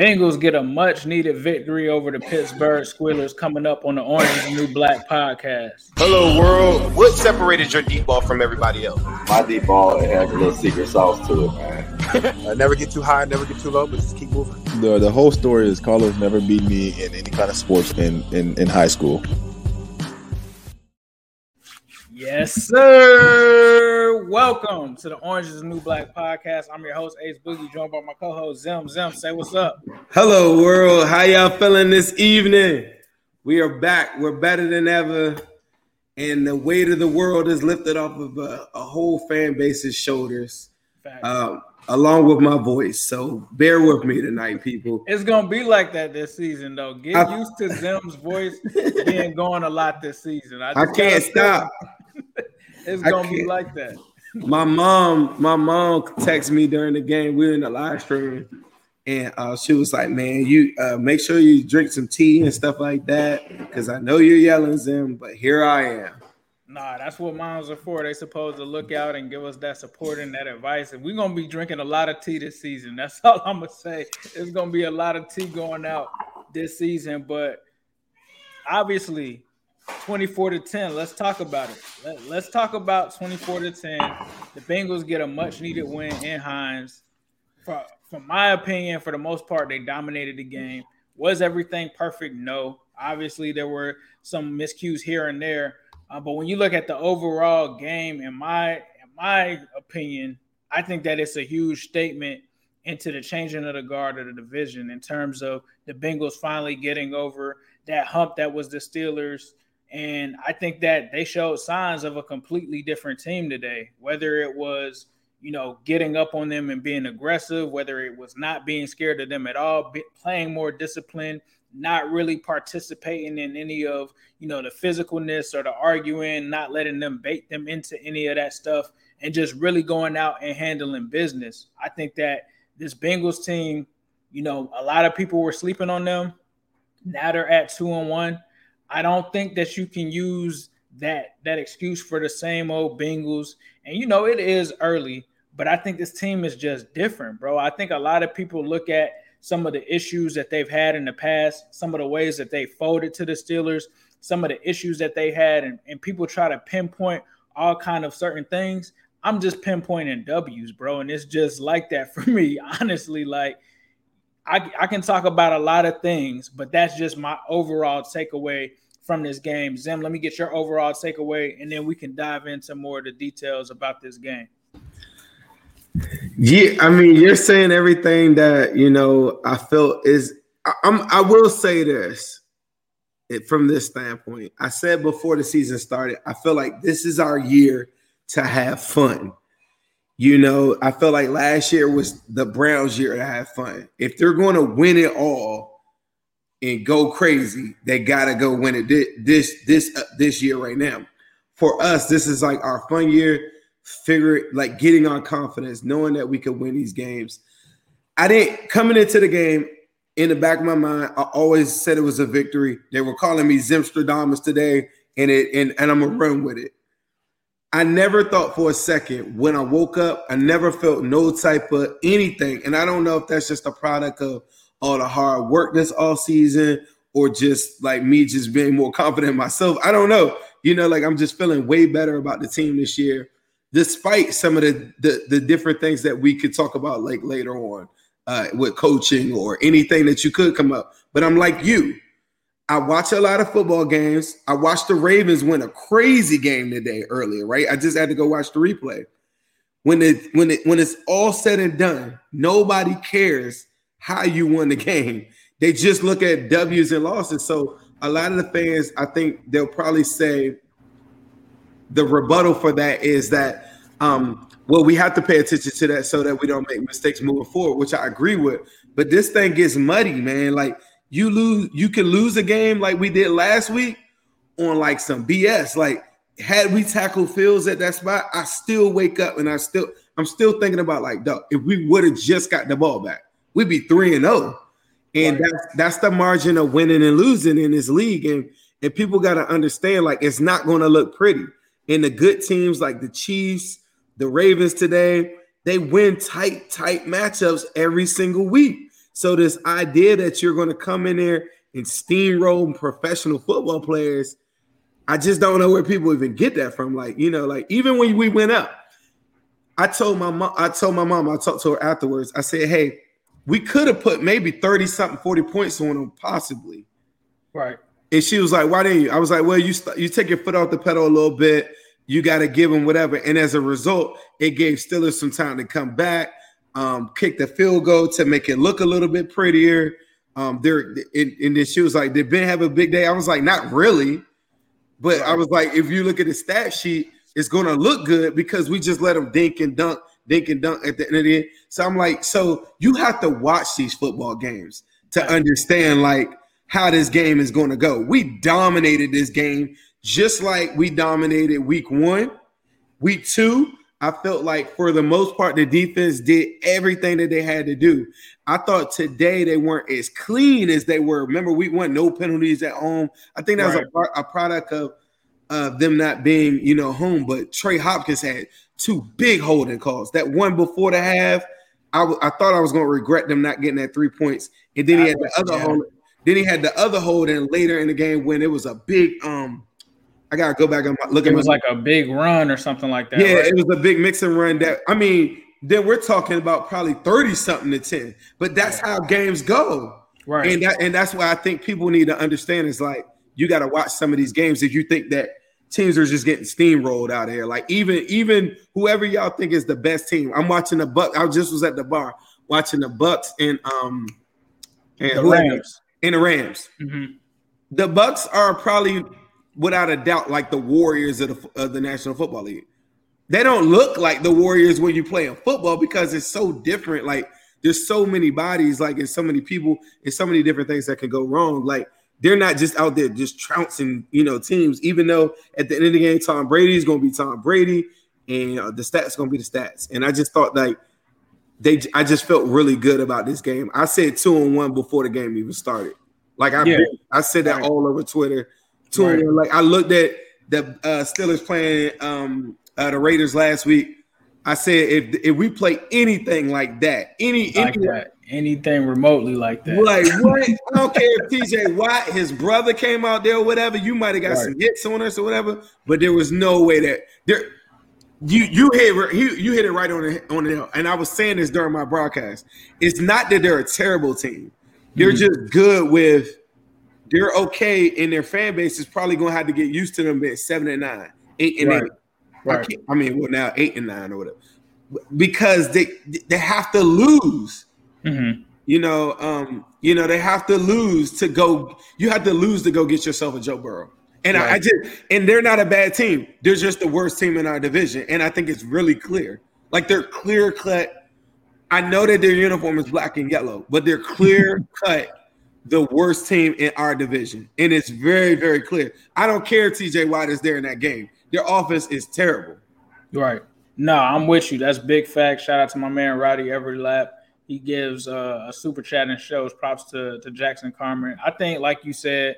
Bengals get a much needed victory over the Pittsburgh Squeelers coming up on the Orange is the New Black podcast. Hello, world. What separated your deep ball from everybody else? My deep ball it has a little secret sauce to it, man. uh, never get too high, never get too low, but just keep moving. The the whole story is Carlos never beat me in any kind of sports in, in, in high school. Yes, sir. Welcome to the Orange is the New Black podcast. I'm your host, Ace Boogie, joined by my co-host Zim. Zim, say what's up. Hello, world. How y'all feeling this evening? We are back. We're better than ever. And the weight of the world is lifted off of a, a whole fan base's shoulders, um, along with my voice. So bear with me tonight, people. It's gonna be like that this season, though. Get I, used to Zim's voice being going a lot this season. I, I can't stop. It's gonna be like that. My mom, my mom texted me during the game. We were in the live stream, and uh, she was like, "Man, you uh, make sure you drink some tea and stuff like that, because I know you're yelling them, but here I am." Nah, that's what moms are for. They supposed to look out and give us that support and that advice. And we're gonna be drinking a lot of tea this season. That's all I'm gonna say. It's gonna be a lot of tea going out this season, but obviously 24 to 10. Let's talk about it. Let, us talk about 24 to 10. The Bengals get a much needed win in Heinz. For, from my opinion, for the most part, they dominated the game. Was everything perfect? No. Obviously, there were some miscues here and there. Uh, but when you look at the overall game, in my in my opinion, I think that it's a huge statement into the changing of the guard of the division in terms of the Bengals finally getting over that hump that was the Steelers and I think that they showed signs of a completely different team today, whether it was, you know, getting up on them and being aggressive, whether it was not being scared of them at all, playing more disciplined, not really participating in any of, you know, the physicalness or the arguing, not letting them bait them into any of that stuff, and just really going out and handling business. I think that this Bengals team, you know, a lot of people were sleeping on them. Now they're at two and one I don't think that you can use that that excuse for the same old Bengals. And you know, it is early, but I think this team is just different, bro. I think a lot of people look at some of the issues that they've had in the past, some of the ways that they folded to the Steelers, some of the issues that they had, and, and people try to pinpoint all kind of certain things. I'm just pinpointing W's, bro. And it's just like that for me, honestly. Like I, I can talk about a lot of things, but that's just my overall takeaway from this game. Zim, let me get your overall takeaway, and then we can dive into more of the details about this game. Yeah, I mean, you're saying everything that you know. I feel is. I'm. I will say this it, from this standpoint. I said before the season started, I feel like this is our year to have fun. You know, I felt like last year was the Browns' year to have fun. If they're going to win it all and go crazy, they gotta go win it this this uh, this year right now. For us, this is like our fun year. Figure like getting our confidence, knowing that we could win these games. I didn't coming into the game in the back of my mind. I always said it was a victory. They were calling me Zimstradamus today, and it and, and I'm gonna run with it. I never thought for a second when I woke up, I never felt no type of anything. And I don't know if that's just a product of all the hard work this all season or just like me just being more confident myself. I don't know. You know, like I'm just feeling way better about the team this year, despite some of the the, the different things that we could talk about like later on uh, with coaching or anything that you could come up. But I'm like you. I watch a lot of football games. I watched the Ravens win a crazy game today earlier, right? I just had to go watch the replay. When it when it when it's all said and done, nobody cares how you won the game. They just look at W's and losses. So a lot of the fans, I think they'll probably say the rebuttal for that is that um, well, we have to pay attention to that so that we don't make mistakes moving forward, which I agree with. But this thing gets muddy, man. Like you lose, you can lose a game like we did last week on like some BS. Like had we tackled Fields at that spot, I still wake up and I still I'm still thinking about like, duh, if we would have just got the ball back, we'd be three and zero. Oh. And that's that's the margin of winning and losing in this league. And and people got to understand like it's not going to look pretty. And the good teams like the Chiefs, the Ravens today, they win tight, tight matchups every single week. So this idea that you're going to come in there and steamroll professional football players, I just don't know where people even get that from. Like, you know, like even when we went up, I told my mom, I told my mom, I talked to her afterwards. I said, hey, we could have put maybe 30 something, 40 points on them, possibly. Right. And she was like, why didn't you? I was like, well, you st- you take your foot off the pedal a little bit you got to give them whatever. And as a result, it gave Steelers some time to come back, um, kick the field goal to make it look a little bit prettier. Um, there, and, and then she was like, "Did Ben have a big day?" I was like, "Not really," but I was like, "If you look at the stat sheet, it's to look good because we just let them dink and dunk, dink and dunk at the end of the day." So I'm like, so you have to watch these football games to understand like how this game is to go. We dominated this game just like we dominated week one, week two. I felt like for the most part, the defense did everything that they had to do. I thought today they weren't as clean as they were. Remember, week one, no penalties at home. I think that was a, a, product of uh, them not being, you know, home. But Trey Hopkins had two big holding calls. That one before the half, I, w- I thought I was going to regret them not getting that three points. And then he had the other yeah. hold. Then he had the other hold in later in the game when it was a big um I gotta go back and look it at. It was like a big run or something like that. Yeah, right? it was a big mix and run. That I mean, then we're talking about probably thirty something to ten. But that's how games go, right? And that and that's why I think people need to understand is like you got to watch some of these games if you think that teams are just getting steamrolled out here. Like even even whoever y'all think is the best team. I'm watching the Buck. I just was at the bar watching the Bucks and um and the Rams and the Rams. Mm-hmm. The Bucks are probably without a doubt like the Warriors of the, of the National Football League. They don't look like the Warriors when you play in football because it's so different. Like there's so many bodies, like there's so many people, and so many different things that can go wrong. Like they're not just out there just trouncing, you know, teams. Even though at the end of the game, Tom Brady is going to be Tom Brady, and uh, the stats going to be the stats. And I just thought like they, I just felt really good about this game. I said two and one before the game even started. Like I, yeah. I said that all over Twitter to right. Like I looked at the uh, Steelers playing um, uh, the Raiders last week. I said if if we play anything like that, any like any, that, anything remotely like that, like what? I don't care if TJ Watt, his brother came out there or whatever. You might have got right. some hits on us or whatever, but there was no way that there. You you hit you, you hit it right on the on the and I was saying this during my broadcast. It's not that they're a terrible team; they're mm-hmm. just good with they're okay, and their fan base is probably going to have to get used to them being seven and nine, eight and right. eight. Right. I, I, mean, well, now eight and nine or whatever, because they they have to lose. Mm-hmm. You know, um, you know they have to lose to go. You have to lose to go get yourself a Joe Burrow. And right. I, I just and they're not a bad team. They're just the worst team in our division, and I think it's really clear. Like they're clear cut. I know that their uniform is black and yellow, but they're clear cut the worst team in our division. And it's very, very clear. I don't care if TJ Watt is there in that game. Their offense is terrible. Right. No, I'm with you. That's big fact. Shout out to my man Roddy Every Lap. He gives uh, a super chat and shows props to, to Jackson Carman. I think, like you said,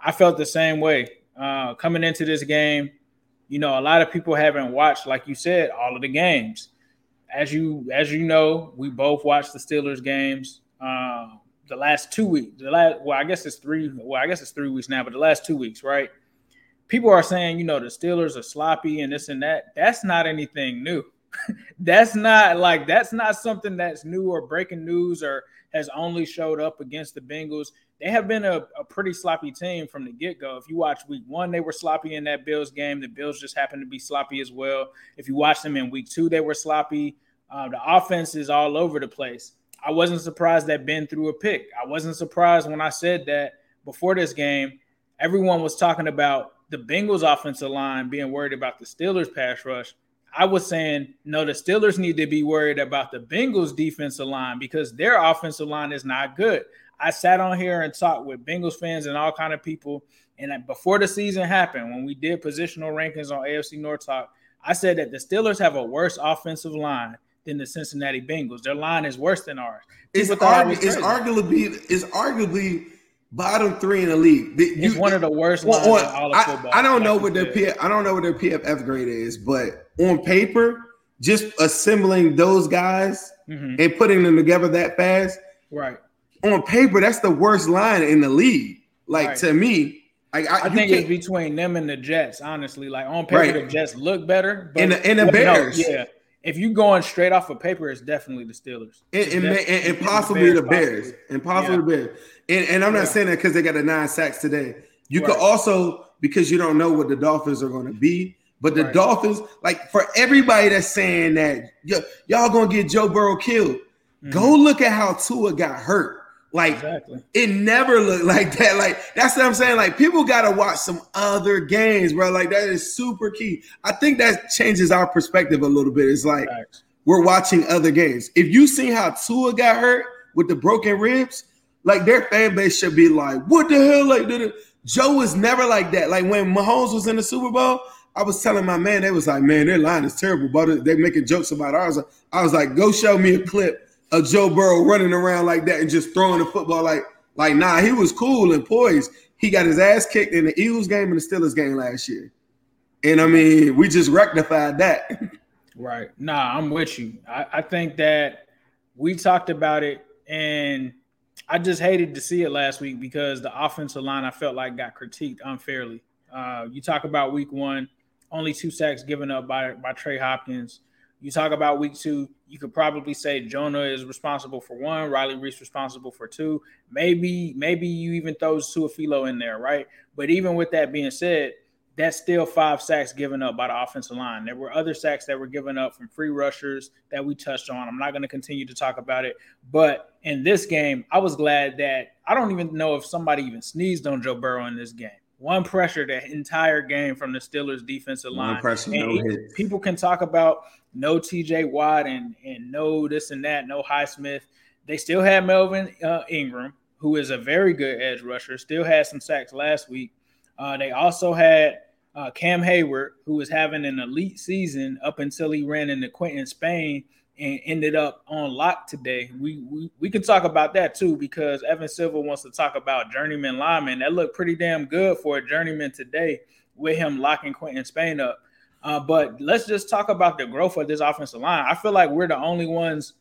I felt the same way uh, coming into this game. You know, a lot of people haven't watched, like you said, all of the games. As you as you know, we both watched the Steelers games. Uh, the last two weeks, the last well, I guess it's three. Well, I guess it's three weeks now, but the last two weeks, right? People are saying, you know, the Steelers are sloppy and this and that. That's not anything new. that's not like that's not something that's new or breaking news or has only showed up against the Bengals. They have been a, a pretty sloppy team from the get go. If you watch week one, they were sloppy in that Bills game. The Bills just happened to be sloppy as well. If you watch them in week two, they were sloppy. Uh, the offense is all over the place. I wasn't surprised that Ben threw a pick. I wasn't surprised when I said that before this game everyone was talking about the Bengals offensive line being worried about the Steelers pass rush. I was saying, no, the Steelers need to be worried about the Bengals defensive line because their offensive line is not good. I sat on here and talked with Bengals fans and all kind of people. And before the season happened, when we did positional rankings on AFC North Talk, I said that the Steelers have a worse offensive line than the Cincinnati Bengals. Their line is worse than ours. It's, argu- it's arguably it's arguably bottom three in the league. You, it's one of the worst lines well, all of football. I, I don't know what their P, I don't know what their PFF grade is, but on paper, just assembling those guys mm-hmm. and putting them together that fast, right? On paper, that's the worst line in the league. Like right. to me, like I, I think it's between them and the Jets. Honestly, like on paper, right. the Jets look better, but and the, and the Bears, no, yeah. If you're going straight off of paper, it's definitely the Steelers, and, and, and, and possibly the Bears, and possibly the Bears. And, and I'm not yeah. saying that because they got a nine sacks today. You right. could also because you don't know what the Dolphins are going to be. But the right. Dolphins, like for everybody that's saying that y'all gonna get Joe Burrow killed, mm-hmm. go look at how Tua got hurt. Like exactly. it never looked like that. Like that's what I'm saying. Like people gotta watch some other games, bro. Like that is super key. I think that changes our perspective a little bit. It's like we're watching other games. If you see how Tua got hurt with the broken ribs, like their fan base should be like, what the hell? Like it? Joe was never like that. Like when Mahomes was in the Super Bowl, I was telling my man, they was like, man, their line is terrible, but they making jokes about ours. I was like, go show me a clip of Joe Burrow running around like that and just throwing the football like like nah, he was cool and poised. He got his ass kicked in the Eagles game and the Steelers game last year. And I mean, we just rectified that. Right. Nah, I'm with you. I, I think that we talked about it and I just hated to see it last week because the offensive line I felt like got critiqued unfairly. Uh, you talk about week one, only two sacks given up by by Trey Hopkins. You talk about week two, you could probably say Jonah is responsible for one, Riley Reiff responsible for two. Maybe, maybe you even throw Su'a-Filo in there, right? But even with that being said, that's still five sacks given up by the offensive line. There were other sacks that were given up from free rushers that we touched on. I'm not going to continue to talk about it. But in this game, I was glad that I don't even know if somebody even sneezed on Joe Burrow in this game. One pressure the entire game from the Steelers defensive line. One pressure, no People can talk about no TJ Watt and and no this and that, no Highsmith. They still had Melvin uh, Ingram, who is a very good edge rusher. Still had some sacks last week. Uh, they also had uh, Cam Heyward, who was having an elite season up until he ran into Quinton Spain and ended up on lock today. We, we we can talk about that too because Evan Silva wants to talk about journeyman lineman. That looked pretty damn good for a journeyman today with him locking Quinton Spain up. Uh, but let's just talk about the growth of this offensive line. I feel like we're the only ones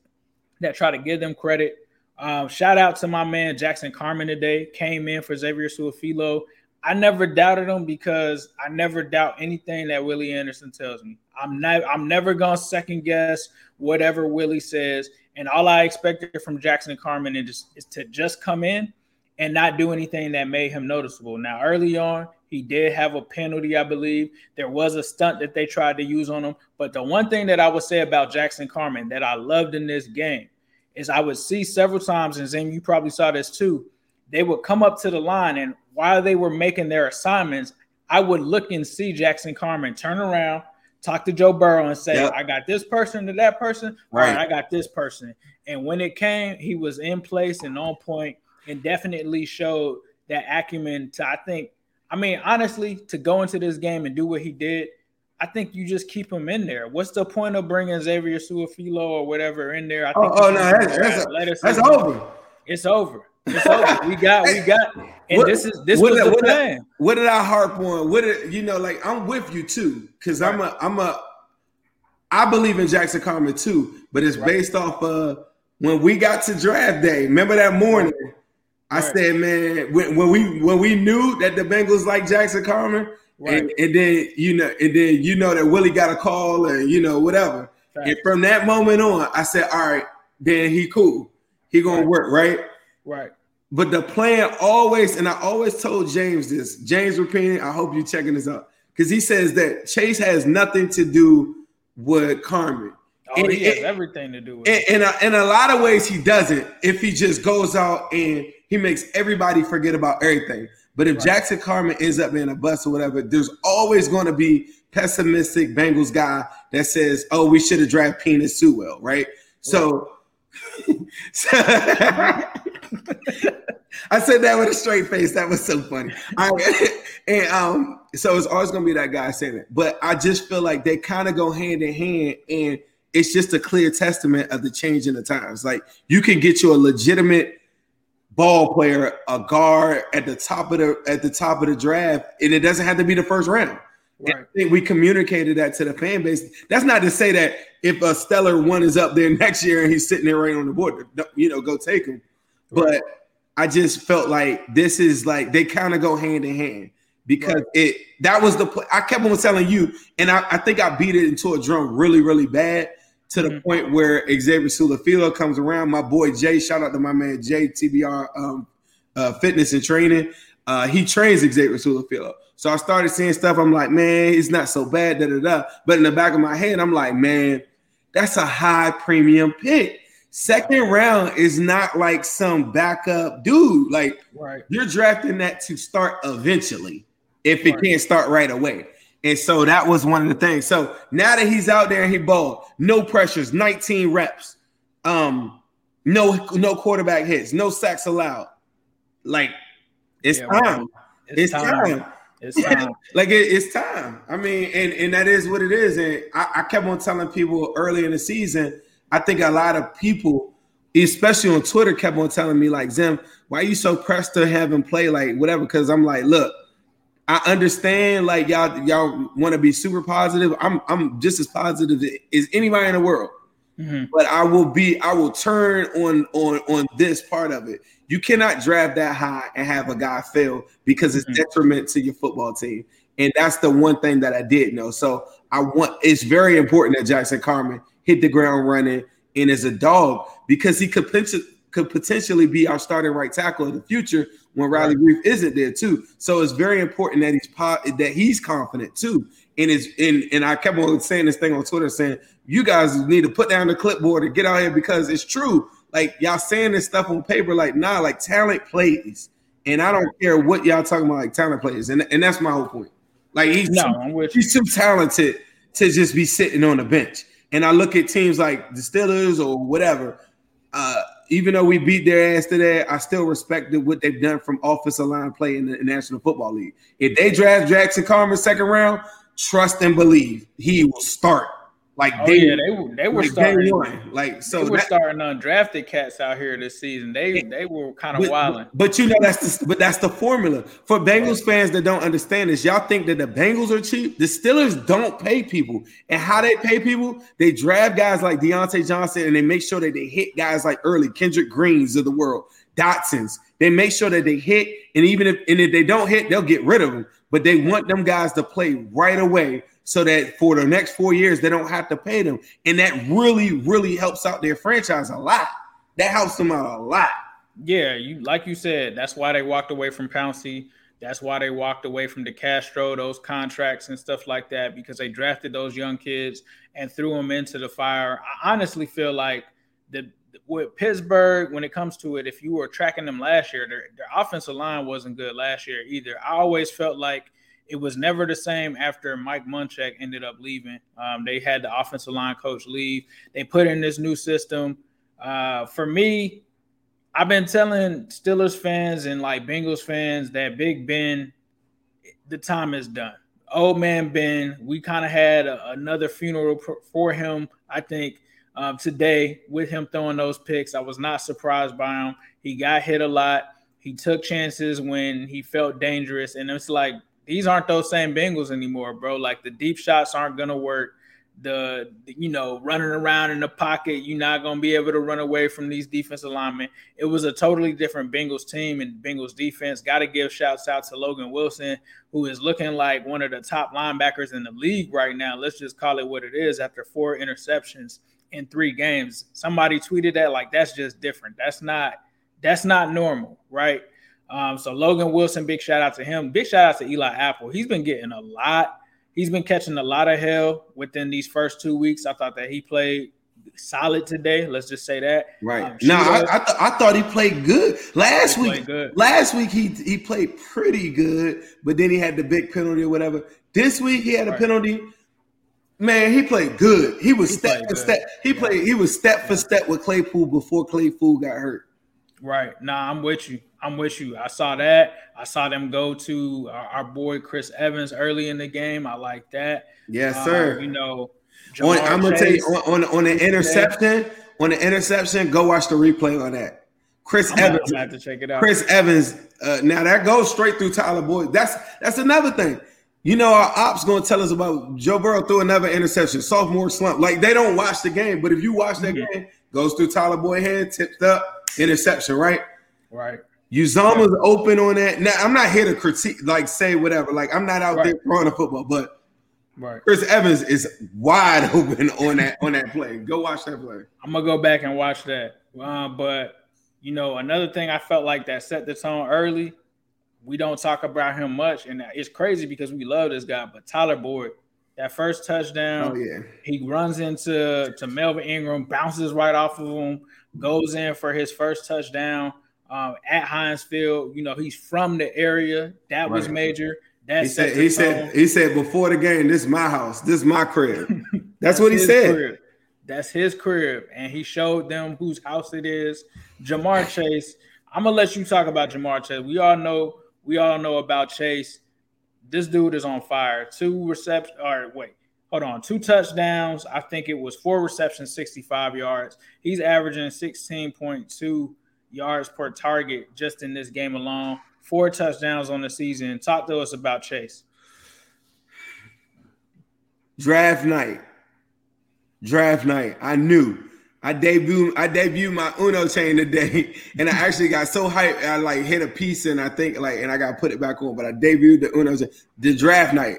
that try to give them credit. Um, shout out to my man Jackson Carman today. Came in for Xavier Su'a-Filo. I never doubted him because I never doubt anything that Willie Anderson tells me. I'm not. I'm never gonna second guess whatever Willie says. And all I expected from Jackson Carman is, is to just come in and not do anything that made him noticeable. Now, early on, he did have a penalty, I believe. There was a stunt that they tried to use on him. But the one thing that I would say about Jackson Carman that I loved in this game is I would see several times, and Zane, you probably saw this too. They would come up to the line, and while they were making their assignments, I would look and see Jackson Carman turn around, talk to Joe Burrow and say, yep. I got this person to that person. Right. I got this person. And when it came, he was in place and on point and definitely showed that acumen to, I think, I mean, honestly, to go into this game and do what he did, I think you just keep him in there. What's the point of bringing Xavier Su'a-Filo or whatever in there? I think oh, oh no, that's, that's, that's over. It's over. We got, we got, and what, this is this was the what plan. Did, what did I harp on? What did you know? Like I'm with you too, because right. I'm a, I'm a, I believe in Jackson Carman too, but it's right. based off of when we got to draft day. Remember that morning? Right. I said, man, when, when, we when we knew that the Bengals like Jackson Carman, and, and, then you know, and then you know that Willie got a call, and you know whatever. And from that moment on, I said, all right, then he cool. He gonna work, right? Right. But the plan always, and I always told James this, James Rapien, I hope you're checking this out. Because he says that Chase has nothing to do with Carman. Oh, and, he has and, everything to do with and, it. In a, in a lot of ways, he doesn't if he just goes out and he makes everybody forget about everything. But if right. Jackson Carman ends up being a bust or whatever, there's always going to be pessimistic Bengals guy that says, "Oh, we should have drafted Penei Sewell," right? So, so I said that with a straight face. That was so funny. Right. and um, so it's always gonna be that guy saying it. But I just feel like they kind of go hand in hand, and it's just a clear testament of the change in the times. Like you can get you a legitimate ball player, a guard at the top of the at the top of the draft, and it doesn't have to be the first round. Right. I think we communicated that to the fan base. That's not to say that if a stellar one is up there next year and he's sitting there right on the board, you know, go take him. But I just felt like this is like they kind of go hand in hand because right. it that was the I kept on telling you, and I, I, think I beat it into a drum really, really bad to the mm-hmm. point where Xavier Su'a-Filo comes around. My boy Jay, shout out to my man Jay TBR um, uh, Fitness and Training. Uh, he trains Xavier Su'a-Filo. So I started seeing stuff. I'm like, man, it's not so bad. Da, da, da. But in the back of my head, I'm like, man, that's a high premium pick. Second round is not like some backup dude. Like right. you're drafting that to start eventually if right. it can't start right away. And so that was one of the things. So now that he's out there and he bowled, no pressures, 19 reps, um, no no quarterback hits, no sacks allowed. Like it's yeah, time. It's, it's time. time. It's time. like it, it's time. I mean, and and that is what it is. And I, I kept on telling people early in the season I think a lot of people, especially on Twitter, kept on telling me like, "Zim, why are you so pressed to have him play like whatever?" Because I'm like, look, I understand like y'all y'all want to be super positive. I'm I'm just as positive as anybody in the world. Mm-hmm. But I will be I will turn on on on this part of it. You cannot draft that high and have a guy fail because it's mm-hmm. detriment to your football team. And that's the one thing that I did know. So I want it's very important that Jackson Carman hit the ground running, and is a dog because he could potentially could potentially be our starting right tackle in the future when Riley Reiff isn't there too. So it's very important that he's that he's confident too. And it's and and I kept on saying this thing on Twitter saying you guys need to put down the clipboard and get out here because it's true. Like y'all saying this stuff on paper, like nah, like talent plays. And I don't care what y'all talking about, like talent plays. And, and that's my whole point. Like he's no, too, he's too talented to just be sitting on the bench and I look at teams like the Steelers or whatever, uh, even though we beat their ass today, I still respect what they've done from offensive line play in the National Football League. If they draft Jackson Carman second round, trust and believe he will start like oh, they, yeah, they were they were like starting one. like so they were that, starting undrafted cats out here this season. They they were kind of wilding. But you know that's the but that's the formula for Bengals fans that don't understand this. Y'all think that the Bengals are cheap? The Steelers don't pay people, and how they pay people? They draft guys like Diontae Johnson, and they make sure that they hit guys like early Kendrick Greens of the world, Dotsons. They make sure that they hit, and even if and if they don't hit, they'll get rid of them. But they want them guys to play right away so that for the next four years they don't have to pay them. And that really, really helps out their franchise a lot. That helps them out a lot. Yeah, you like you said, that's why they walked away from Pouncey. That's why they walked away from DeCastro, those contracts and stuff like that, because they drafted those young kids and threw them into the fire. I honestly feel like the with Pittsburgh, when it comes to it, if you were tracking them last year, their, their offensive line wasn't good last year either. I always felt like it was never the same after Mike Munchak ended up leaving. Um, they had the offensive line coach leave. They put in this new system. Uh, for me, I've been telling Steelers fans and like Bengals fans that Big Ben, the time is done. Old man Ben, we kind of had a, another funeral for him. I think um, today with him throwing those picks, I was not surprised by him. He got hit a lot. He took chances when he felt dangerous, and it's like these aren't those same Bengals anymore, bro. Like the deep shots aren't gonna work. The, the, you know running around in the pocket, you're not gonna be able to run away from these defensive linemen. It was a totally different Bengals team and Bengals defense. Got to give shouts out to Logan Wilson, who is looking like one of the top linebackers in the league right now. Let's just call it what it is. After four interceptions in three games, somebody tweeted that like that's just different. That's not that's not normal, right? Um, so Logan Wilson, big shout out to him. Big shout out to Eli Apple. He's been getting a lot. He's been catching a lot of hell within these first two weeks. I thought that he played solid today. Let's just say that. Right. Um, no, I, I, th- I thought he played good last week. good. Last week he he played pretty good, but then he had the big penalty or whatever. This week he had a Right. penalty. Man, he played good. He was He step for good. step. He played. He was step for step with Claypool before Claypool got hurt. Right. Nah, I'm with you. I'm with you. I saw that. I saw them go to our, our boy Chris Evans early in the game. I like that. Yes, Uh, sir. you know, On, I'm gonna tell you on, on on the interception. On the interception, go watch the replay on that. Chris I'm Evans. gonna have to check it out. Chris Evans. Uh, now that goes straight through Tyler Boyd. That's that's another thing. You know, our ops going to tell us about Joe Burrow threw another interception, sophomore slump. Like they don't watch the game, but if you watch that Mhm. game, goes through Tyler Boyd head, tipped up, interception, right? Right. Uzama's open on that. Now I'm not here to critique, like say whatever. Like I'm not out Right. there throwing a football, but Right. Chris Evans is wide open on that on that play. Go watch that play. I'm gonna go back and watch that. Uh, but you know, another thing I felt like that set the tone early. We don't talk about him much, and it's crazy because we love this guy. But Tyler Boyd, that first touchdown, Oh yeah. he runs into to Melvin Ingram, bounces right off of him, goes in for his first touchdown um, at Heinz Field. You know, he's from the area. That was major. That He said he said he said before the game, this is my house, this is my crib. That's what he said. crib. That's his crib, and he showed them whose house it is. Ja'Marr Chase. I'm gonna let you talk about Ja'Marr Chase. We all know. We all know about Chase. This dude is on fire. Two receptions. All right, wait, hold on. Two touchdowns. I think it was four receptions, 65 yards. He's averaging 16.2 yards per target just in this game alone. Four touchdowns on the season. Talk to us about Chase. Draft night. Draft night. I knew. I debuted I debuted my Uno chain today, and I actually got so hyped. I like hit a piece, and I think like, and I got to put it back on. But I debuted the Uno chain. The draft night.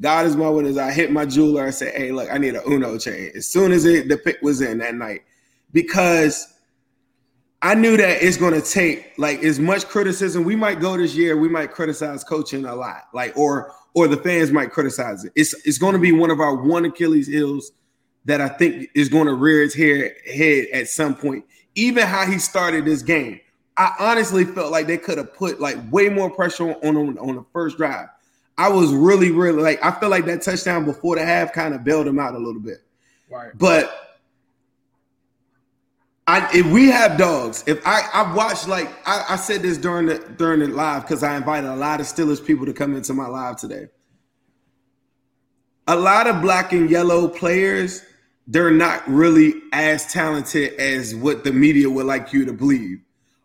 God is my witness. I hit my jeweler. I said, "Hey, look, I need a Uno chain." As soon as it, the pick was in that night, because I knew that it's going to take like as much criticism. We might go this year. We might criticize coaching a lot, like or or the fans might criticize it. It's it's going to be one of our one Achilles heels that I think is going to rear its hair, head at some point. Even how he started this game, I honestly felt like they could have put like way more pressure on on, on the first drive. I was really really like I felt like that touchdown before the half kind of bailed him out a little bit. Right. But I if we have dogs, if I I watched like I, I said this during the during the live because I invited a lot of Steelers people to come into my live today. A lot of black and yellow players, they're not really as talented as what the media would like you to believe.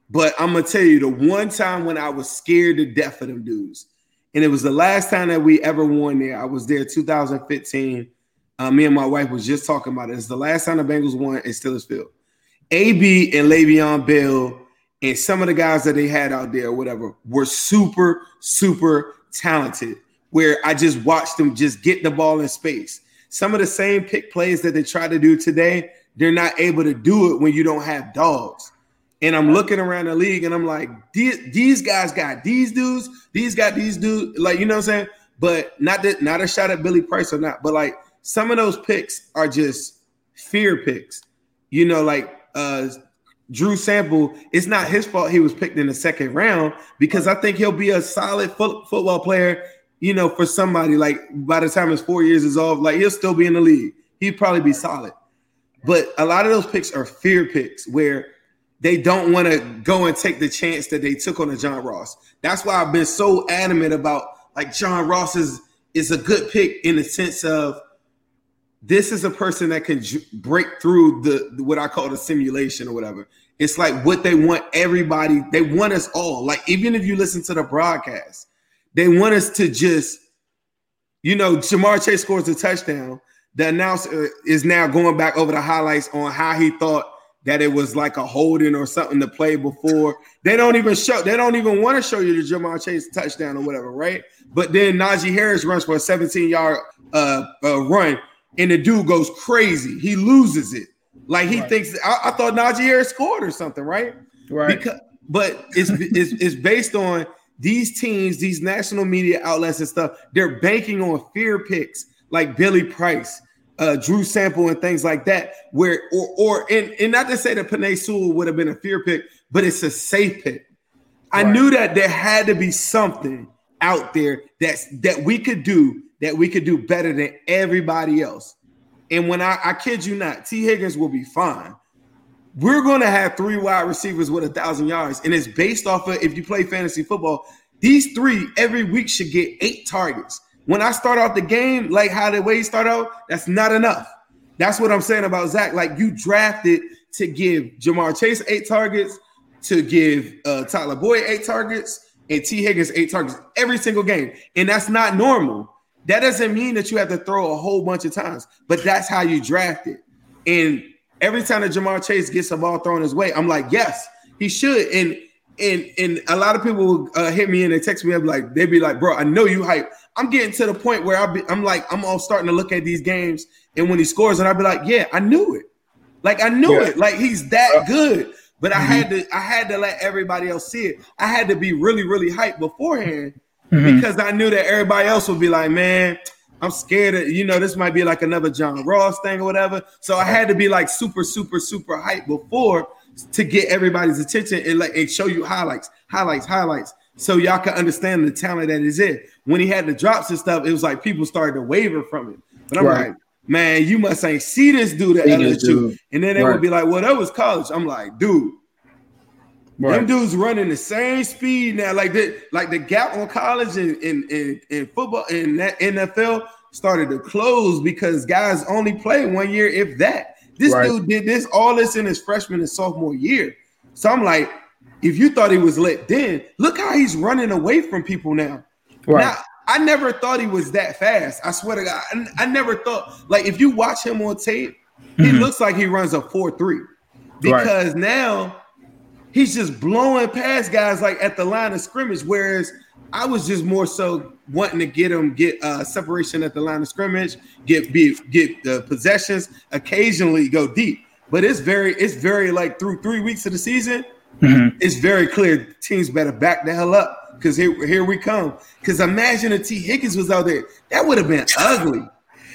But I'm gonna tell you the one time when I was scared to death of them dudes, and it was the last time that we ever won there. I was there 2015. Uh, me and my wife was just talking about it. It's the last time the Bengals won at Steelers Field. AB and Le'Veon Bell and some of the guys that they had out there, whatever, were super, super talented. Where I just watched them just get the ball in space. Some of the same pick plays that they try to do today, they're not able to do it when you don't have dogs. And I'm looking around the league and I'm like, these, guys got these dudes, these got these dudes, like you know what I'm saying? But not that not a shot at Billy Price or not, but like some of those picks are just fear picks. You know, like uh Drew Sample, it's not his fault he was picked in the second round because I think he'll be a solid foot, football player, you know, for somebody like by the time his four years is off, like he'll still be in the league. He'd probably be solid. But a lot of those picks are fear picks where they don't want to go and take the chance that they took on a John Ross. That's why I've been so adamant about like John Ross is is a good pick in the sense of this is a person that can j- break through the what I call the simulation or whatever. It's like what they want everybody. They want us all. Like even if you listen to the broadcast, they want us to just, you know, Ja'Marr Chase scores a touchdown. The announcer is now going back over the highlights on how he thought that it was like a holding or something to play before. They don't even show. They don't even want to show you the Ja'Marr Chase touchdown or whatever, right? But then Najee Harris runs for a 17 yard uh, uh, run, and the dude goes crazy. He loses it. Like he Right. thinks. I, I thought Najee Harris scored or something, right? Right. Because, but it's, it's it's based on these teams, these national media outlets and stuff. They're banking on fear picks like Billy Price, uh, Drew Sample and things like that. Where or or and, and not to say that Penei Sewell would have been a fear pick, but it's a safe pick. I knew that there had to be something out there that's that we could do that we could do better than everybody else. And when I, I kid you not, Tee Higgins will be fine. We're going to have three wide receivers with a thousand yards, and it's based off of if you play fantasy football. These three every week should get eight targets. When I start out the game, like how the way you start out, that's not enough. That's what I'm saying about Zach. Like you drafted to give Ja'Marr Chase eight targets, to give uh, Tyler Boyd eight targets, and Tee Higgins eight targets every single game, and that's not normal. That doesn't mean that you have to throw a whole bunch of times, but that's how you draft it. And every time that Ja'Marr Chase gets a ball thrown his way, I'm like, yes, he should. And and and a lot of people will uh, hit me and they text me up like they'd be like, bro, I know you hype. I'm getting to the point where I be, I'm like, I'm all starting to look at these games, and when he scores, and I'll be like, yeah, I knew it. Like I knew Yeah. it. Like he's that uh, good. But I had mm-hmm. to, I had to let everybody else see it. I had to be really, really hyped beforehand mm-hmm. because I knew that everybody else would be like, man, I'm scared of, you know, this might be like another John Ross thing or whatever. So I had to be like super, super, super hyped before to get everybody's attention and like and show you highlights, highlights, highlights. So y'all can understand the talent that is it. When he had the drops and stuff, it was like people started to waver from it. But I'm Right. like, man, you must ain't see this dude at LSU. dude. And then they Right. would be like, well, that was college. I'm like, dude, them dudes running the same speed now. Like the like the gap on college and in, in, in football in that NFL started to close because guys only play one year, if that. This Right. dude did this all this in his freshman and sophomore year. So I'm like, if you thought he was lit then, look how he's running away from people now. Right. Now, I never thought he was that fast. I swear to God, I, I never thought. Like, if you watch him on tape, he mm-hmm. looks like he runs a four three because now he's just blowing past guys like at the line of scrimmage. Whereas I was just more so wanting to get him get uh, separation at the line of scrimmage, get be, get the possessions, occasionally go deep. But it's very it's very like through three weeks of the season, it's very clear teams better back the hell up because here here we come. Because imagine if Tee Higgins was out there, that would have been ugly.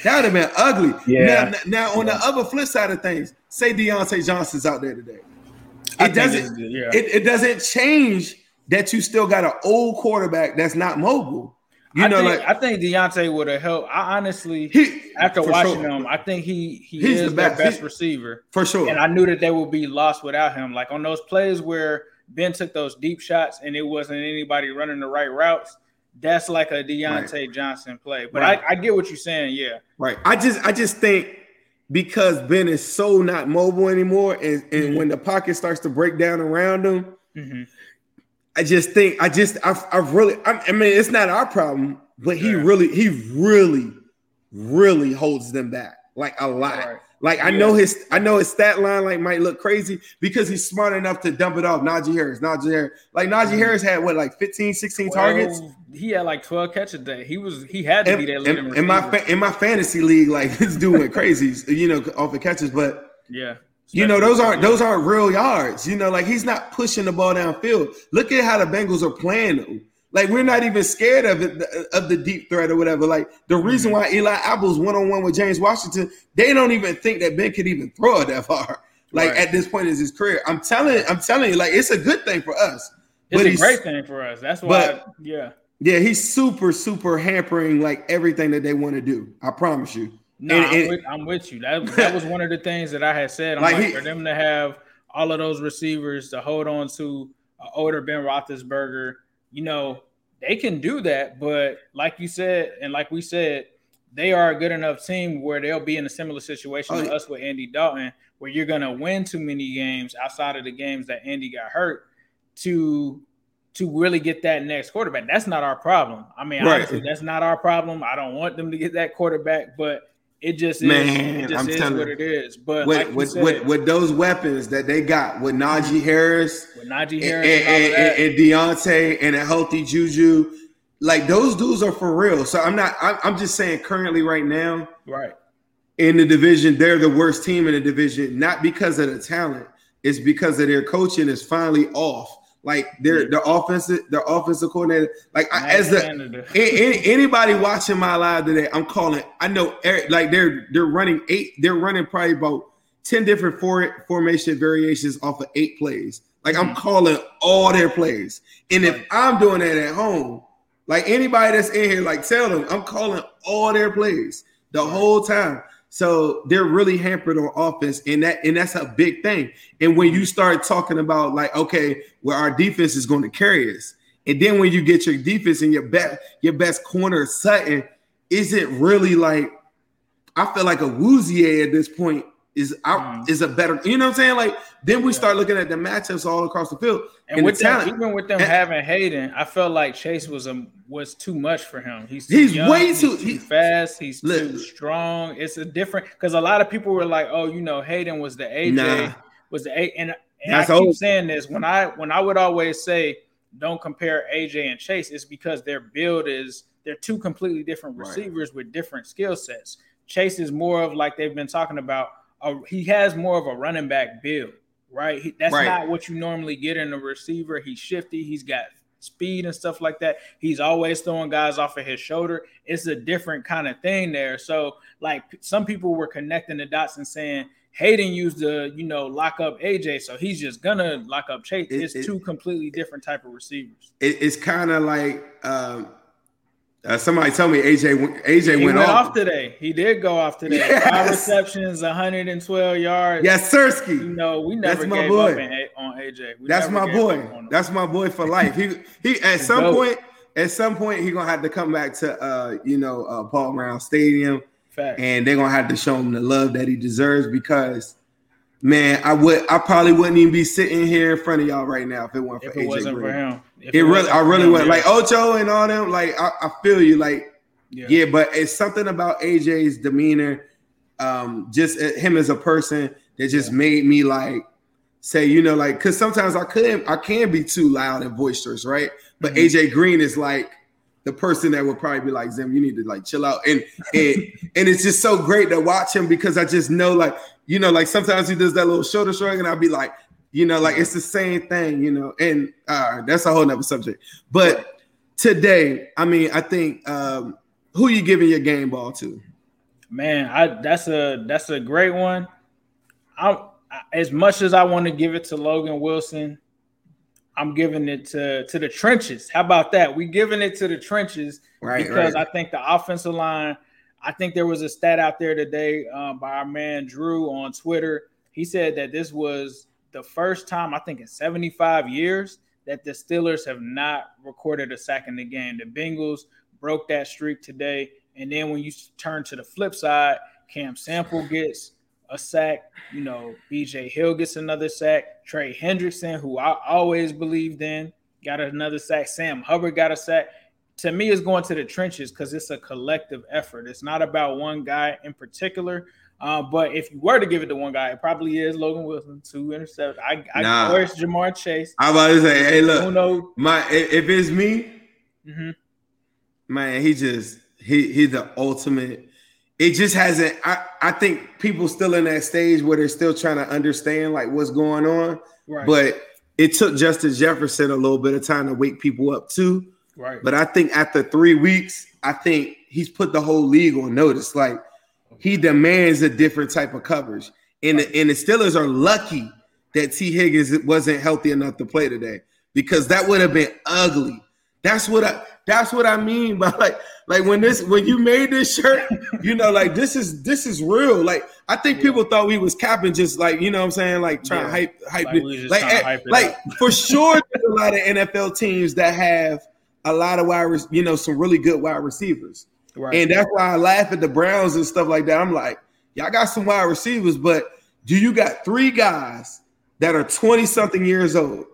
That would have been ugly. Yeah. Now, now on the other flip side of things, say Diontae Johnson's out there today. I It doesn't. it's- yeah. It, it doesn't change that you still got an old quarterback that's not mobile. You I know, think, like I think Diontae would have helped. I honestly, he after watching sure. him, I think he he He's is the their best. best He- receiver. for sure. And I knew that they would be lost without him. Like on those plays where Ben took those deep shots and it wasn't anybody running the right routes. That's like a Diontae Johnson play. But Right. I, I get what you're saying. Yeah. Right. I just I just think because Ben is so not mobile anymore, and, and Mm-hmm. when the pocket starts to break down around him, Mhm. I just think I just I I really I, I mean it's not our problem, but he Yeah. really he really really holds them back like a lot. Right. Like I know his I know his stat line like might look crazy because he's smart enough to dump it off Najee Harris. Najee Harris. Like Najee Mhm. Harris had what like 15 16 targets. He had like 12 catches a day. He was he had to in, be that in- in my fa- in my fantasy league, like this dude went crazy, you know, off the catches. But yeah. you know, those aren't those aren't real yards. You know, like he's not pushing the ball downfield. Look at how the Bengals are playing. Like we're not even scared of it of the deep threat or whatever. Like the reason mm-hmm. why Eli Apple's one on one with James Washington, they don't even think that Ben could even throw it that far. Like Right. at this point in his career, I'm telling, I'm telling you, like it's a good thing for us. It's But a great thing for us. That's why but- yeah. Yeah, he's super, super hampering like everything that they want to do. I promise you. No, And- I'm, and- with, I'm with you. That, that was one of the things that I had said. I'm Like like, he- for them to have all of those receivers to hold on to uh, an older Ben Roethlisberger, you know, they can do that. But like you said, and like we said, they are a good enough team where they'll be in a similar situation Oh, to yeah. us with Andy Dalton, where you're going to win too many games outside of the games that Andy got hurt to to really get that next quarterback. That's not our problem. I mean, Right. honestly, that's not our problem. I don't want them to get that quarterback, but it just is. Man, it just I'm is telling what you. it is. But with like with, said, with with those weapons that they got with Najee Harris with Najee Harris and, and, and, and Diontae and a healthy Juju, like those dudes are for real. So I'm not. I'm, I'm just saying currently right now right? in the division, they're the worst team in the division, not because of the talent. It's because of their coaching is finally off. Like their their offensive their offensive coordinator. Like I, as the anybody watching my live today, I'm calling. I know like they're they're running eight. They're running probably about ten different for, formation variations off of eight plays. Like I'm mm. calling all their plays, and if I'm doing that at home, like anybody that's in here, like tell them I'm calling all their plays the whole time. So they're really hampered on offense, and that and that's a big thing. And when you start talking about like, okay, well, our defense is going to carry us, and then when you get your defense and your best your best corner Sutton, is it really like? I feel like a Woozier at this point is out Mhm. is a better. You know what I'm saying? Like then we start looking at the matchups all across the field And, and, with the them, talent. even with them And- having Haden, I felt like Chase was a was too much for him. He's too He's young, way he's too- too he- fast. He's Look. too strong. It's a different because a lot of people were like, "Oh, you know, Haden was the AJ, Nah. was the A." And, and That's I keep old. saying this when I when I would always say, "Don't compare AJ and Chase," it's because their build is they're two completely different Right. receivers with different skill sets. Chase is more of like they've been talking about. A, he has more of a running back build, right? He, that's Right. not what you normally get in a receiver. He's shifty. He's got speed and stuff like that. He's always throwing guys off of his shoulder. It's a different kind of thing there. So, like some people were connecting the dots and saying Haden used to, you know, lock up AJ, so he's just gonna lock up Chase. It- it's it- two completely different type of receivers. it, it's kind of like um, uh, somebody tell me AJ AJ He went, went, off. off today. He did go off today. Yes. Five receptions, 112 yards. Yes, You know, we That's never my gave boy. up on AJ. We That's my boy. up on him. That's my boy for life. He he at some dope. point at some point he gonna have to come back to uh you know uh, Paul Brown Stadium Fact. and they're gonna have to show him the love that he deserves because man I would I probably wouldn't even be sitting here in front of y'all right now if it weren't for if AJ wasn't Green. for him, If It really I really went like Ocho and all them like I, I feel you like yeah. Yeah, but it's something about AJ's demeanor, um, just uh, him as a person that just made me like say, you know, like because sometimes I couldn't, I can be too loud and boisterous, right? But Mhm. AJ Green is like the person that would probably be like, Zim, you need to like chill out. And and and it's just so great to watch him because I just know, like, you know, like sometimes he does that little shoulder shrug, and I'll be like, you know, like it's the same thing, you know. And uh that's a whole nother subject. But today, I mean, I think um who you giving your game ball to? Man, I that's a that's a great one. I'm as much as I want to give it to Logan Wilson, I'm giving it to to the trenches. How about that? We giving it to the trenches Right, because right. I think the offensive line. I think there was a stat out there today um, by our man Drew on Twitter. He said that this was the first time I think in 75 years that the Steelers have not recorded a sack in the game. The Bengals broke that streak today, and then when you turn to the flip side, Cam Sample gets a sack. You know, BJ Hill gets another sack. Trey Hendrickson, who I always believed in, got another sack. Sam Hubbard got a sack. To me, it's going to the trenches because it's a collective effort. It's not about one guy in particular. Uh, but if you were to give it to one guy, it probably is Logan Wilson, two interceptions. I, I Nah. or it's Ja'Marr Chase. I about to say, hey, look, knows? my if it's me, Mhm. man, he just he he's the ultimate. It just hasn't. I I think people still in that stage where they're still trying to understand like what's going on. Right. But it took Justin Jefferson a little bit of time to wake people up too. right. But I think after three weeks, I think he's put the whole league on notice. Like he demands a different type of coverage. And the, and the Steelers are lucky that Tee Higgins wasn't healthy enough to play today because that would have been ugly. That's what I that's what I mean by like like when this when you made this shirt, you know, like this is this is real. Like I think people thought we was capping just like you know what I'm saying, like trying to hype hype Like it. we was just Like, to eh, hype it like for sure there's a lot of NFL teams that have a lot of wide, you know, some really good wide receivers. Right. And that's why I laugh at the Browns and stuff like that. I'm like, y'all got some wide receivers, but do you got three guys that are 20 something years old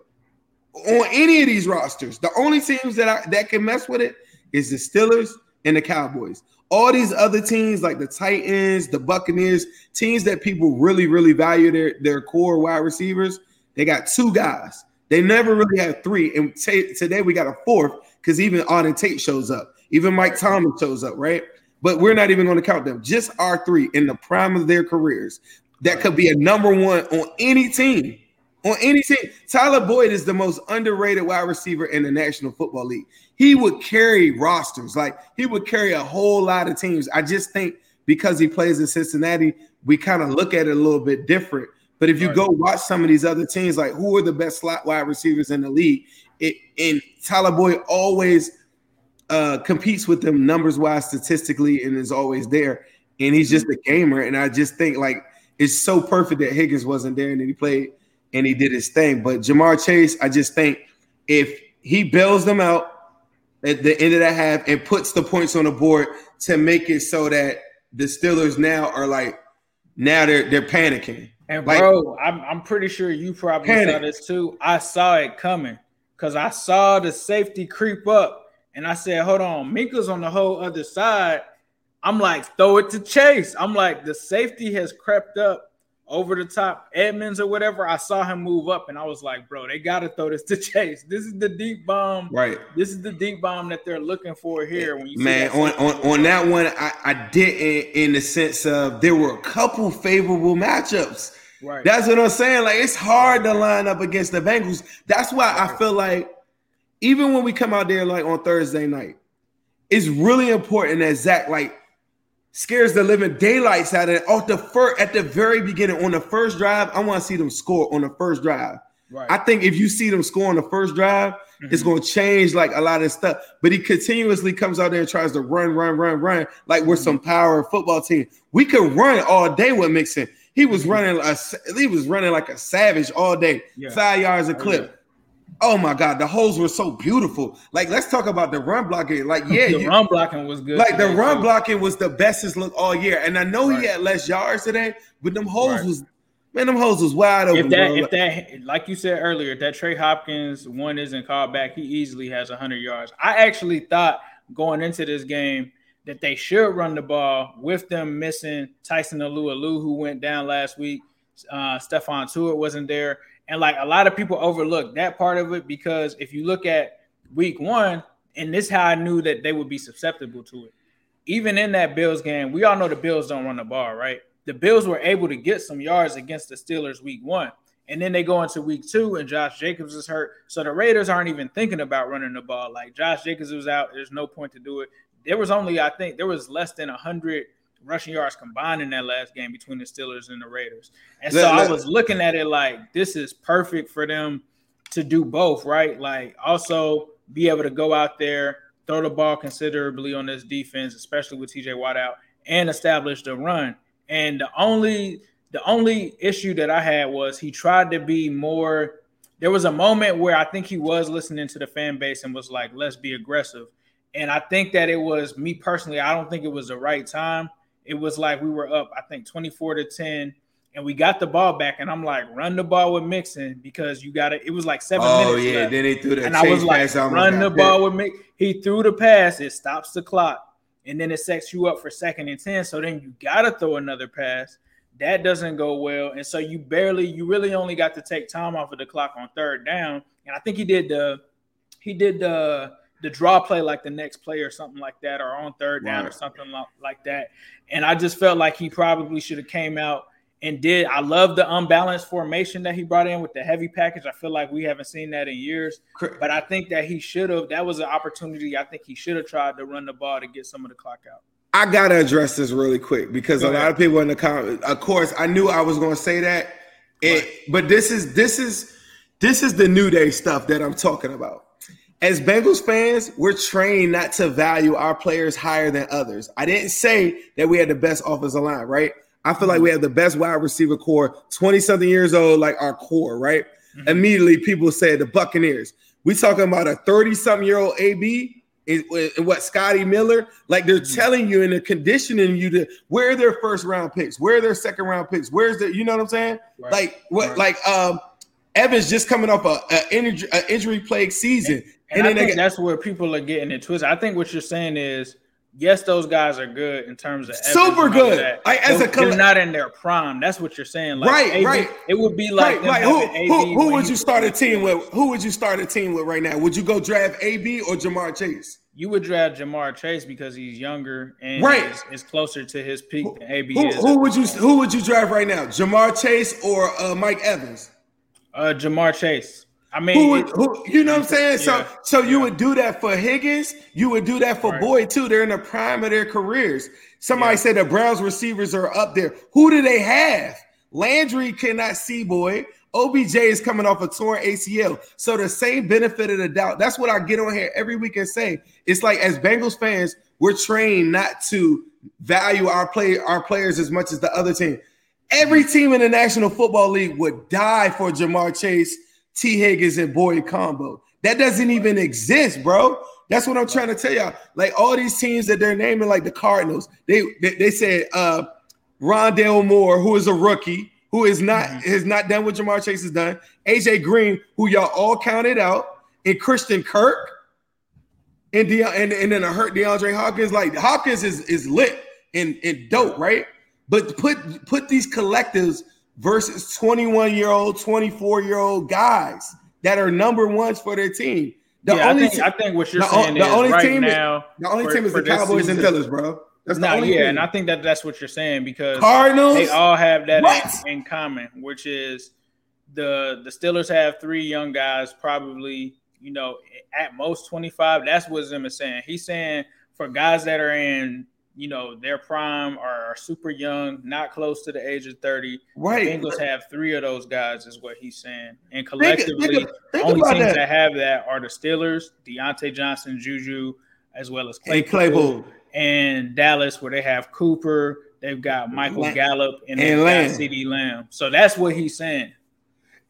on any of these rosters? The only teams that I, that can mess with it is the Steelers and the Cowboys. All these other teams like the Titans, the Buccaneers, teams that people really, really value their, their core wide receivers, they got two guys. They never really had three. And t- today we got a fourth because even Auden Tate shows up. Even Mike Thomas shows up, right? But we're not even going to count them. Just our three in the prime of their careers. That could be a number one on any team. on any team. Tyler Boyd is the most underrated wide receiver in the National Football League. He would carry rosters, like he would carry a whole lot of teams. I just think because he plays in Cincinnati, we kind of look at it a little bit different. But if you right. go watch some of these other teams, like who are the best slot wide receivers in the league, it and Tyler Boyd always uh, competes with them numbers wise statistically and is always there. And he's just a gamer. And I just think like it's so perfect that Higgins wasn't there and he played and he did his thing. But Ja'Marr Chase, I just think if he bails them out at the end of that half and puts the points on the board to make it so that the Steelers now are like now they're they're panicking. And bro, I'm I'm pretty sure you probably panic. saw this too. I saw it coming because I saw the safety creep up, and I said, "Hold on, Minkah's on the whole other side." I'm like, throw it to Chase. I'm like, the safety has crept up over the top Edmunds or whatever, I saw him move up and I was like, bro, they got to throw this to Chase. This is the deep bomb. Right. This is the deep bomb that they're looking for here. When you Man, on, on, on that one, I, I didn't in the sense of there were a couple favorable matchups. Right. That's what I'm saying. Like it's hard to line up against the Bengals. That's why I feel like even when we come out there like on Thursday night, it's really important that Zach like scares the living daylights out of it. Off the first, at the very beginning, on the first drive, I want to see them score on the first drive. Right. I think if you see them score on the first drive, mm-hmm. it's going to change like a lot of stuff. But he continuously comes out there and tries to run, run, run, run like we're mm-hmm. some power football team. We could run all day with Mixon. He was mm-hmm. running a, he was running like a savage all day, yeah. five yards a oh, clip. Oh my God, the holes were so beautiful. Like, let's talk about the run blocking. Like, yeah, the you, run blocking was good. Like the run too. blocking was the bestest look all year. And I know right. he had less yards today, but them holes right. was man, them holes was wide open. If that, bro. if that, like you said earlier, that Trey Hopkins one isn't called back, he easily has hundred yards. I actually thought going into this game that they should run the ball with them missing Tyson Alualu, who went down last week. Uh, Stephon Tuitt wasn't there. And like a lot of people overlook that part of it because if you look at week one, and this how I knew that they would be susceptible to it. Even in that Bills game, we all know the Bills don't run the ball, right? The Bills were able to get some yards against the Steelers week one. And then they go into week two, and Josh Jacobs is hurt. So the Raiders aren't even thinking about running the ball. Like Josh Jacobs was out. There's no point to do it. There was only, I think, there was less than 100 rushing yards combined in that last game between the Steelers and the Raiders. And so let, I was looking at it like this is perfect for them to do both, right? Like also be able to go out there, throw the ball considerably on this defense, especially with TJ Watt out, and establish the run. And the only the only issue that I had was he tried to be more. There was a moment where I think he was listening to the fan base and was like, "Let's be aggressive." And I think that it was me personally. I don't think it was the right time it was like we were up, I think 24 to 10, and we got the ball back. And I'm like, run the ball with Mixon because you got it. It was like seven oh, minutes. Oh, yeah. Left. Then he threw the And I was like, run the ball with Mixon. He threw the pass, it stops the clock, and then it sets you up for second and 10. So then you got to throw another pass. That doesn't go well. And so you barely, you really only got to take time off of the clock on third down. And I think he did the, he did the, the draw play like the next play or something like that, or on third down right. or something like that. And I just felt like he probably should have came out and did. I love the unbalanced formation that he brought in with the heavy package. I feel like we haven't seen that in years, but I think that he should have. That was an opportunity. I think he should have tried to run the ball to get some of the clock out. I gotta address this really quick because a lot of people in the comments, of course, I knew I was going to say that, it, right. but this is this is this is the new day stuff that I'm talking about as Bengals fans, we're trained not to value our players higher than others. I didn't say that we had the best offensive line, right? I feel like we have the best wide receiver core, 20 something years old, like our core, right? Mm-hmm. Immediately, people say the Buccaneers. We talking about a 30 something year old AB and what Scotty Miller, like they're mm-hmm. telling you and they're conditioning you to where are their first round picks, where are their second round picks, where's the, you know what I'm saying? Right. Like what, right. like um, Evans just coming off a, a injury, a injury plagued season. And, and I think that's where people are getting it twisted. I think what you're saying is, yes, those guys are good in terms of super good. Like, as a they're not in their prime. That's what you're saying. Like, right, AB, right. It would be like, right, Who, who, who would you start a team with? Who would you start a team with right now? Would you go draft AB or Ja'Marr Chase? You would draft Ja'Marr Chase because he's younger and right. is, is closer to his peak than AB who, is. Who would you who would you draft right now? Ja'Marr Chase or uh, Mike Evans? Uh, Ja'Marr Chase. I mean, who, would, who you know what I'm saying? So, Yeah. so you would do that for Higgins. You would do that for Right. Boyd too. They're in the prime of their careers. Somebody Yeah. said the Browns receivers are up there. Who do they have? Landry cannot see Boyd. OBJ is coming off a torn ACL. So the same benefit of the doubt. That's what I get on here every week and say. It's like as Bengals fans, we're trained not to value our play our players as much as the other team. Every mm-hmm. team in the National Football League would die for Ja'Marr Chase, Tee Higgins, and Boyd combo. That doesn't even exist, bro. That's what I'm trying to tell y'all. Like all these teams that they're naming, like the Cardinals, they they, they said uh Rondale Moore, who is a rookie, who is not has not done what Ja'Marr Chase has done. AJ Green, who y'all all counted out, and Christian Kirk, and De- and, and then a hurt DeAndre Hopkins. Like Hopkins is is lit and, and dope, right? But put put these collectives versus 21 year old, 24 year old guys that are number ones for their team. The yeah, only I think, I think what you're the saying the is only right team is- now. the only for- team is the Cowboys and season- bro. That's the No, only yeah, team. and I think that that's what you're saying because Cardinals. they all have that in, in common, which is the the Steelers have three young guys, probably you know at most 25. That's what Zim is saying. He's saying for guys that are in you know their prime or are super young, not close to the age of 30. right. The Bengals have three of those guys, is what he's saying, and collectively, think, think only teams that. that. have that are the Steelers, Diontae Johnson, Juju, as well as Claypool, Claypool. and Dallas, where they have Cooper, they've got Michael. Gallup, and, And Lamb. CeeDee Lamb. So that's what he's saying.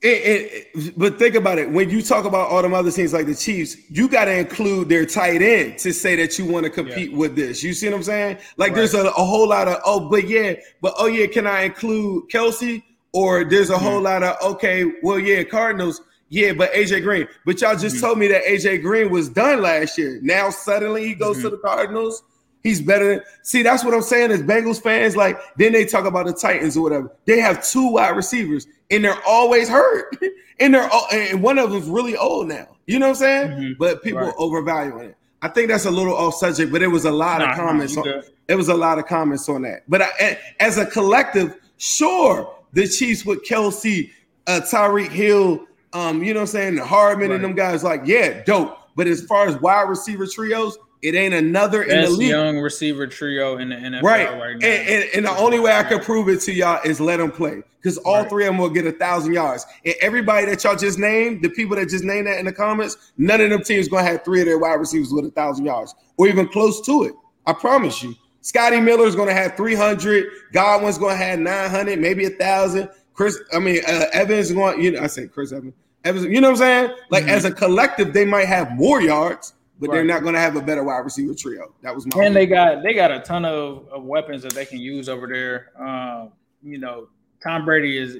It- it- but think about it. When you talk about all them other teams like the Chiefs, you got to include their tight end to say that you want to compete with this. You see what I'm saying? Like there's a, a whole lot of oh, but yeah, but oh yeah, can I include Kelce? Or there's a whole mm-hmm. lot of okay, well yeah, Cardinals, yeah, but AJ Green. But y'all just mm-hmm. told me that AJ Green was done last year. Now suddenly he goes to mm-hmm. the Cardinals. He's better. See, that's what I'm saying as Bengals fans. Like, then they talk about the Titans or whatever. They have two wide receivers, and they're always hurt. and they're all, and one of them's really old now. You know what I'm saying? Mhm. But people Right. overvaluing it. I think that's a little off subject, but it was a lot Nah, of comments. you on, it was a lot of comments on that. But I, as a collective, sure, the Chiefs with Kelce, uh, Tyreek Hill, um, you know what I'm saying, Hardman and them guys, like, yeah, dope. But as far as wide receiver trios, it ain't another in the league. young receiver trio in the NFL Right. right, and, now. and, and the only way I could prove it to y'all is let them play. Because all Right. three of them will get a thousand yards. And everybody that y'all just named, the people that just named that in the comments, none of them teams gonna have three of their wide receivers with a thousand yards or even close to it. I promise you. Scotty Miller's gonna have 300, Godwin's gonna have 900, maybe a thousand. Chris, I mean, uh, Evans is going, you know, I say Chris Evans. Evans, you know what I'm saying? Like Mhm. as a collective, they might have more yards, but they're not gonna have a better wide receiver trio. That was my and they got they got a ton of, of weapons that they can use over there. Um, you know, Tom Brady is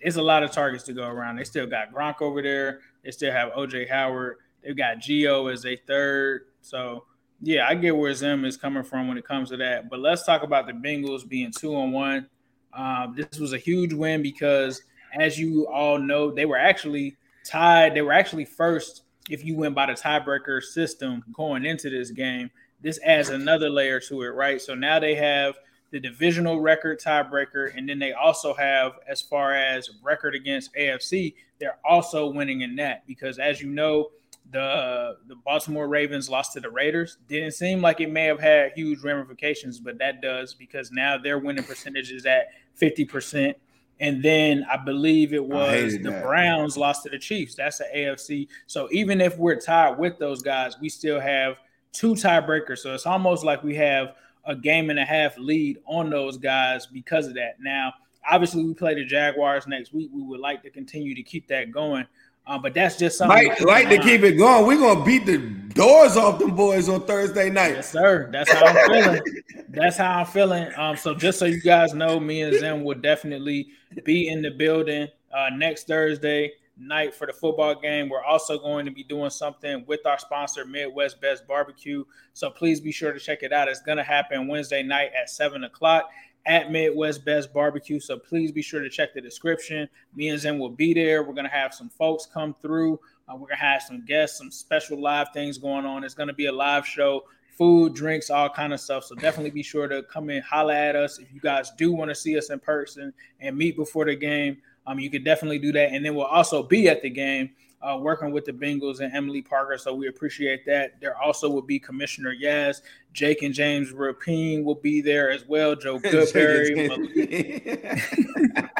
it's a lot of targets to go around. They still got Gronk over there. They still have OJ Howard. They've got Gio as a third. So yeah, I get where Zim is coming from when it comes to that. But let's talk about the Bengals being two on one. Um, this was a huge win because, as you all know, they were actually tied. They were actually first if you went by the tiebreaker system going into this game. This adds another layer to it, right? So now they have the divisional record tiebreaker, and then they also have, as far as record against AFC, they're also winning in that because, as you know, the the Baltimore Ravens lost to the Raiders. Didn't seem like it may have had huge ramifications, but that does because now their winning percentage is at fifty percent. And then I believe it was the that. Browns lost to the Chiefs. That's the AFC. So even if we're tied with those guys, we still have two tiebreakers. So it's almost like we have a game and a half lead on those guys because of that. Now, obviously, we play the Jaguars next week. We would like to continue to keep that going. Uh, but that's just something like, like to keep it going. We're gonna beat the doors off them boys on Thursday night. Yes, sir. That's how I'm feeling. That's how I'm feeling. Um, so just so you guys know, me and Zim will definitely be in the building uh, next Thursday night for the football game. We're also going to be doing something with our sponsor, Midwest Best Barbecue. So please be sure to check it out. It's going to happen Wednesday night at seven o'clock at Midwest Best Barbecue. So please be sure to check the description. Me and Zen will be there. We're going to have some folks come through. Uh, we're going to have some guests, some special live things going on. It's going to be a live show, food, drinks, all kind of stuff. So definitely be sure to come in, holla at us if you guys do want to see us in person and meet before the game. um, you could definitely do that. And then we'll also be at the game uh, working with the Bengals and Emily Parker. So we appreciate that. There also will be Commissioner Yaz, Jake and James Rapien will be there as well. Joe Goodberry.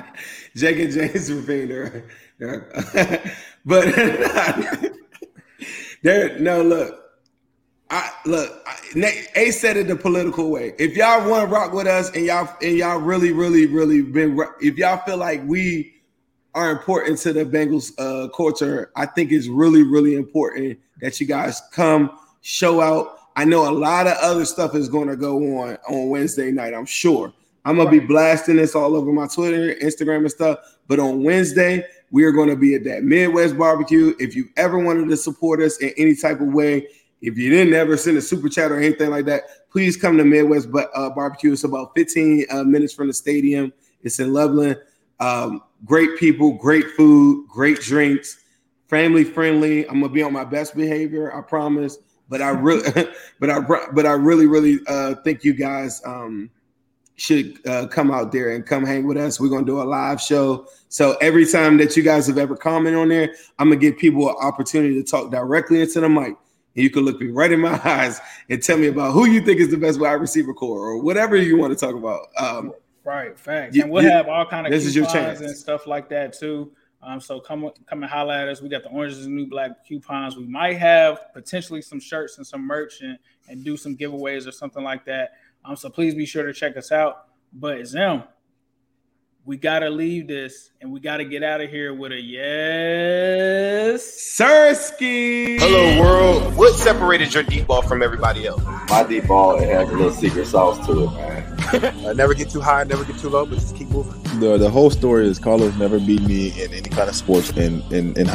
Jake and James Rapien. but there, no, look. I look. I, A said it the political way. If y'all want to rock with us, and y'all and y'all really, really, really been, if y'all feel like we are important to the Bengals uh, culture. I think it's really, really important that you guys come show out. I know a lot of other stuff is going to go on on Wednesday night. I'm sure. I'm gonna right. be blasting this all over my Twitter, Instagram, and stuff. But on Wednesday, we are going to be at that Midwest barbecue. If you ever wanted to support us in any type of way, if you didn't ever send a super chat or anything like that, please come to Midwest uh, barbecue. It's about 15 uh, minutes from the stadium. It's in Loveland. Um, great people, great food, great drinks, family friendly. I'm gonna be on my best behavior, I promise. But I really, but I, but I really, really uh, think you guys um, should uh, come out there and come hang with us. We're gonna do a live show. So every time that you guys have ever commented on there, I'm gonna give people an opportunity to talk directly into the mic. And you can look me right in my eyes and tell me about who you think is the best wide receiver core or whatever you want to talk about. Um, Right, facts. and we'll you, have all kind of this is your chance. and stuff like that too. Um, so come come and holla at us. We got the oranges and new black coupons. We might have potentially some shirts and some merch and, and do some giveaways or something like that. Um, so please be sure to check us out. But Zim, we gotta leave this and we gotta get out of here with a yes, Sirski. Hello, world. What separated your deep ball from everybody else? My deep ball it has a little secret sauce to it, man. Uh, never get too high, never get too low, but just keep moving. The the whole story is Carlos never beat me in any kind of sports in in, in